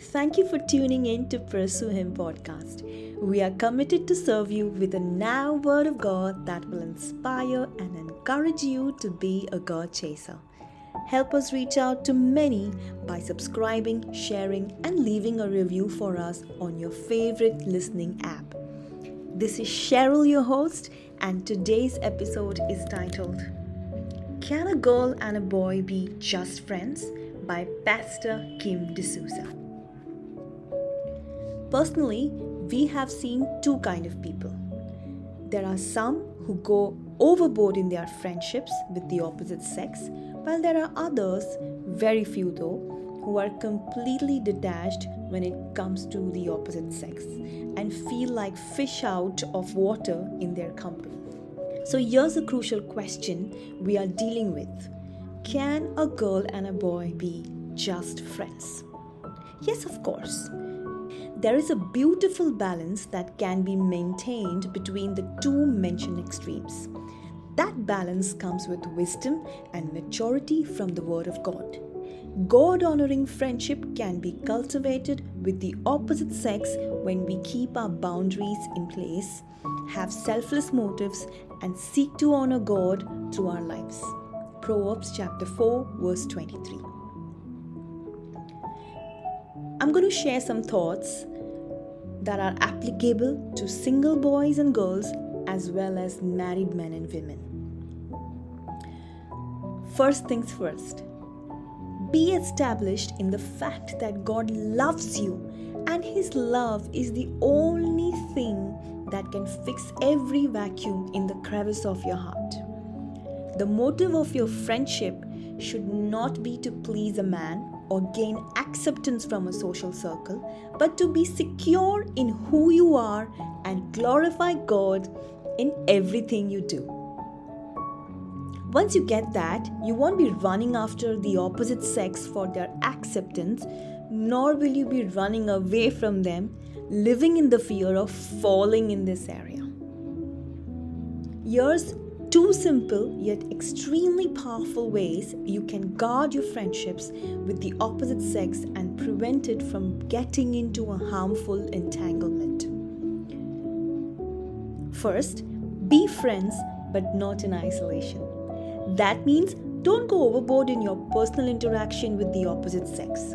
Thank you for tuning in to Pursue Him podcast. We are committed to serve you with a now word of God that will inspire and encourage you to be a God chaser. Help us reach out to many by subscribing, sharing, and leaving a review for us on your favorite listening app. This is Cheryl, your host, and today's episode is titled Can a Girl and a Boy Be Just Friends? by Pastor Kim D'Souza. Personally, we have seen two kind of people. There are some who go overboard in their friendships with the opposite sex, while there are others, very few though, who are completely detached when it comes to the opposite sex and feel like fish out of water in their company. So here's a crucial question we are dealing with can a girl and a boy be just friends? Yes, of course. There is a beautiful balance that can be maintained between the two mentioned extremes. That balance comes with wisdom and maturity from the Word of God. God honoring friendship can be cultivated with the opposite sex when we keep our boundaries in place, have selfless motives, and seek to honor God through our lives. Proverbs chapter 4, verse 23. I'm going to share some thoughts that are applicable to single boys and girls as well as married men and women. First things first, be established in the fact that God loves you and His love is the only thing that can fix every vacuum in the crevice of your heart. The motive of your friendship should not be to please a man or gain acceptance from a social circle, but to be secure in who you are and glorify God in everything you do. Once you get that, you won't be running after the opposite sex for their acceptance, nor will you be running away from them, living in the fear of falling in this area. Here's two simple yet extremely powerful ways you can guard your friendships with the opposite sex and prevent it from getting into a harmful entanglement. First, be friends but not in isolation. That means don't go overboard in your personal interaction with the opposite sex.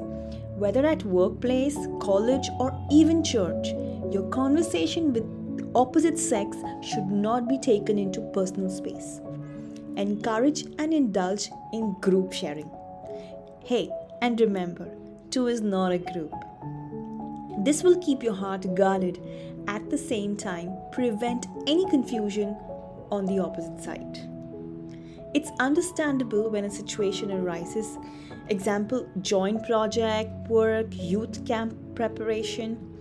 Whether at workplace, college, or even church, your conversation with opposite sex should not be taken into personal space. Encourage and indulge in group sharing. Hey, and remember, two is not a group. This will keep your heart guarded at the same time prevent any confusion on the opposite side. It's understandable when a situation arises, example joint project, work, youth camp preparation,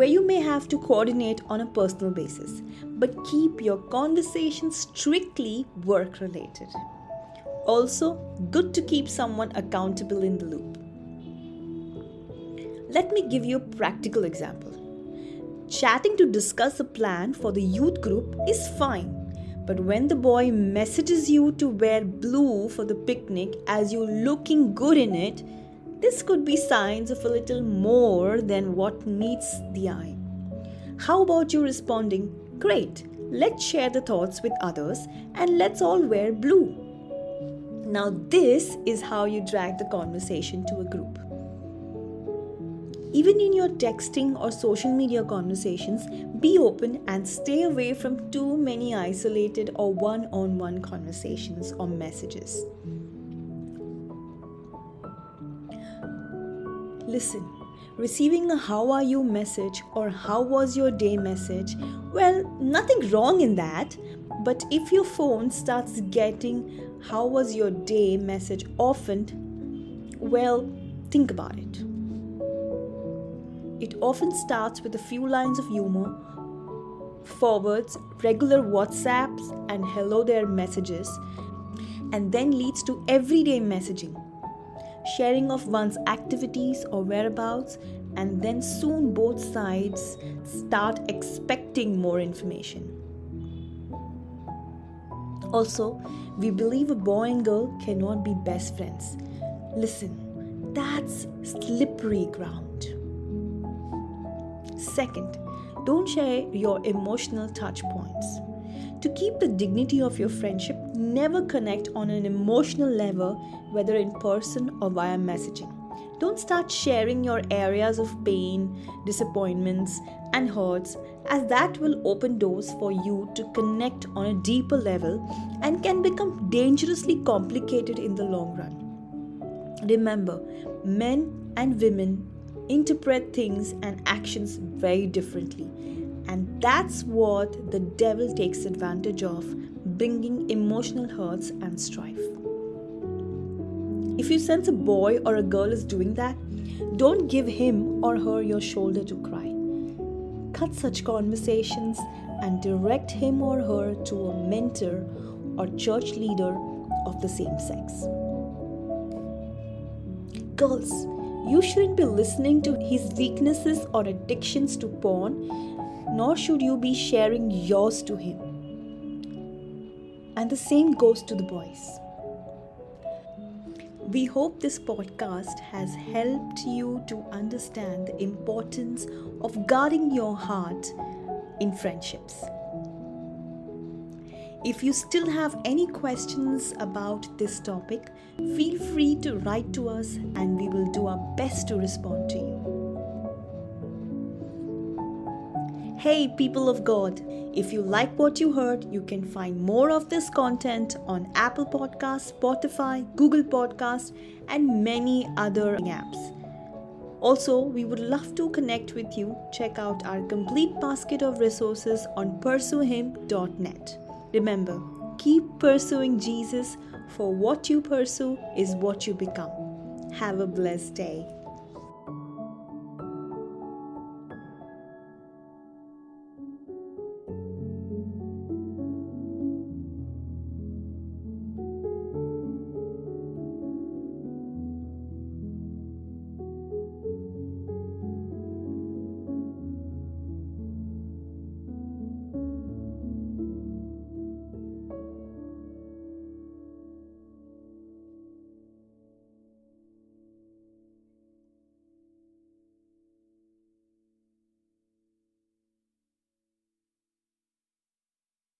where you may have to coordinate on a personal basis, but keep your conversation strictly work related. Also, good to keep someone accountable in the loop. Let me give you a practical example. Chatting to discuss a plan for the youth group is fine, but when the boy messages you to wear blue for the picnic as you're looking good in it, this could be signs of a little more than what meets the eye. How about you responding, Great, let's share the thoughts with others and let's all wear blue? Now, this is how you drag the conversation to a group. Even in your texting or social media conversations, be open and stay away from too many isolated or one on one conversations or messages. Listen, receiving a how are you message or how was your day message, well, nothing wrong in that. But if your phone starts getting how was your day message often, well, think about it. It often starts with a few lines of humor, forwards, regular WhatsApps, and hello there messages, and then leads to everyday messaging sharing of one's activities or whereabouts, and then soon both sides start expecting more information. Also, we believe a boy and girl cannot be best friends. Listen, that's slippery ground. Second, don't share your emotional touch points. To keep the dignity of your friendship, never connect on an emotional level, whether in person or via messaging. Don't start sharing your areas of pain, disappointments, and hurts, as that will open doors for you to connect on a deeper level and can become dangerously complicated in the long run. Remember, men and women interpret things and actions very differently, and that's what the devil takes advantage of, bringing emotional hurts and strife. If you sense a boy or a girl is doing that, don't give him or her your shoulder to cry. Cut such conversations and direct him or her to a mentor or church leader of the same sex. Girls, you shouldn't be listening to his weaknesses or addictions to porn, nor should you be sharing yours to him. And the same goes to the boys. We hope this podcast has helped you to understand the importance of guarding your heart in friendships. If you still have any questions about this topic, feel free to write to us and we will do our best to respond to you. Hey, people of God, if you like what you heard, you can find more of this content on Apple Podcasts, Spotify, Google Podcasts, and many other apps. Also, we would love to connect with you. Check out our complete basket of resources on pursuehim.net. Remember, keep pursuing Jesus, for what you pursue is what you become. Have a blessed day.